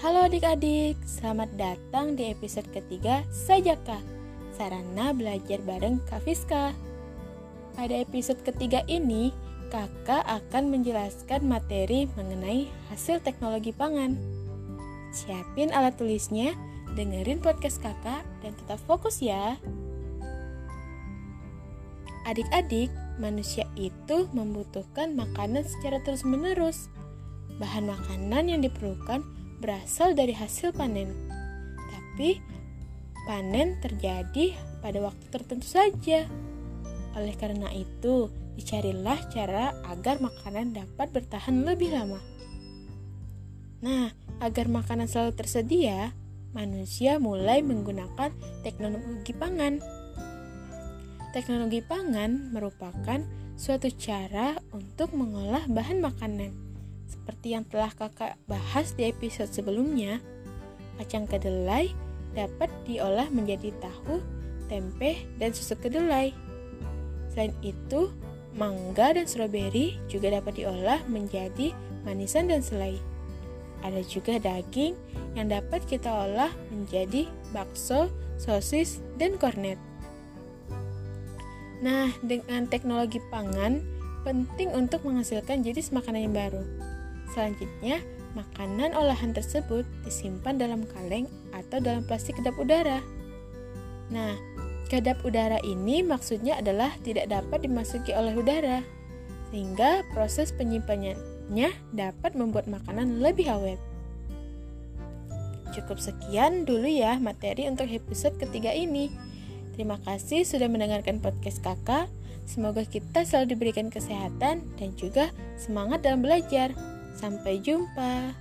Halo adik-adik, selamat datang di episode ketiga Sajaka Sarana belajar bareng Kak Fiska. Pada episode ketiga ini, kakak akan menjelaskan materi mengenai hasil teknologi pangan. Siapin alat tulisnya, dengerin podcast kakak, dan tetap fokus ya. Adik-adik, manusia itu membutuhkan makanan secara terus-menerus. Bahan makanan yang diperlukan berasal dari hasil panen. Tapi panen terjadi pada waktu tertentu saja. Oleh karena itu, dicarilah cara agar makanan dapat bertahan lebih lama. Nah, agar makanan selalu tersedia, manusia mulai menggunakan teknologi pangan. Teknologi pangan merupakan suatu cara untuk mengolah bahan makanan seperti yang telah kakak bahas di episode sebelumnya, kacang kedelai dapat diolah menjadi tahu, tempe, dan susu kedelai. Selain itu, mangga dan stroberi juga dapat diolah menjadi manisan dan selai. Ada juga daging yang dapat kita olah menjadi bakso, sosis, dan kornet. Nah, dengan teknologi pangan, penting untuk menghasilkan jenis makanan yang baru. Selanjutnya, makanan olahan tersebut disimpan dalam kaleng atau dalam plastik kedap udara. Nah, kedap udara ini maksudnya adalah tidak dapat dimasuki oleh udara, sehingga proses penyimpanannya dapat membuat makanan lebih awet. Cukup sekian dulu ya materi untuk episode ketiga ini. Terima kasih sudah mendengarkan podcast kakak. Semoga kita selalu diberikan kesehatan dan juga semangat dalam belajar. Sampai jumpa.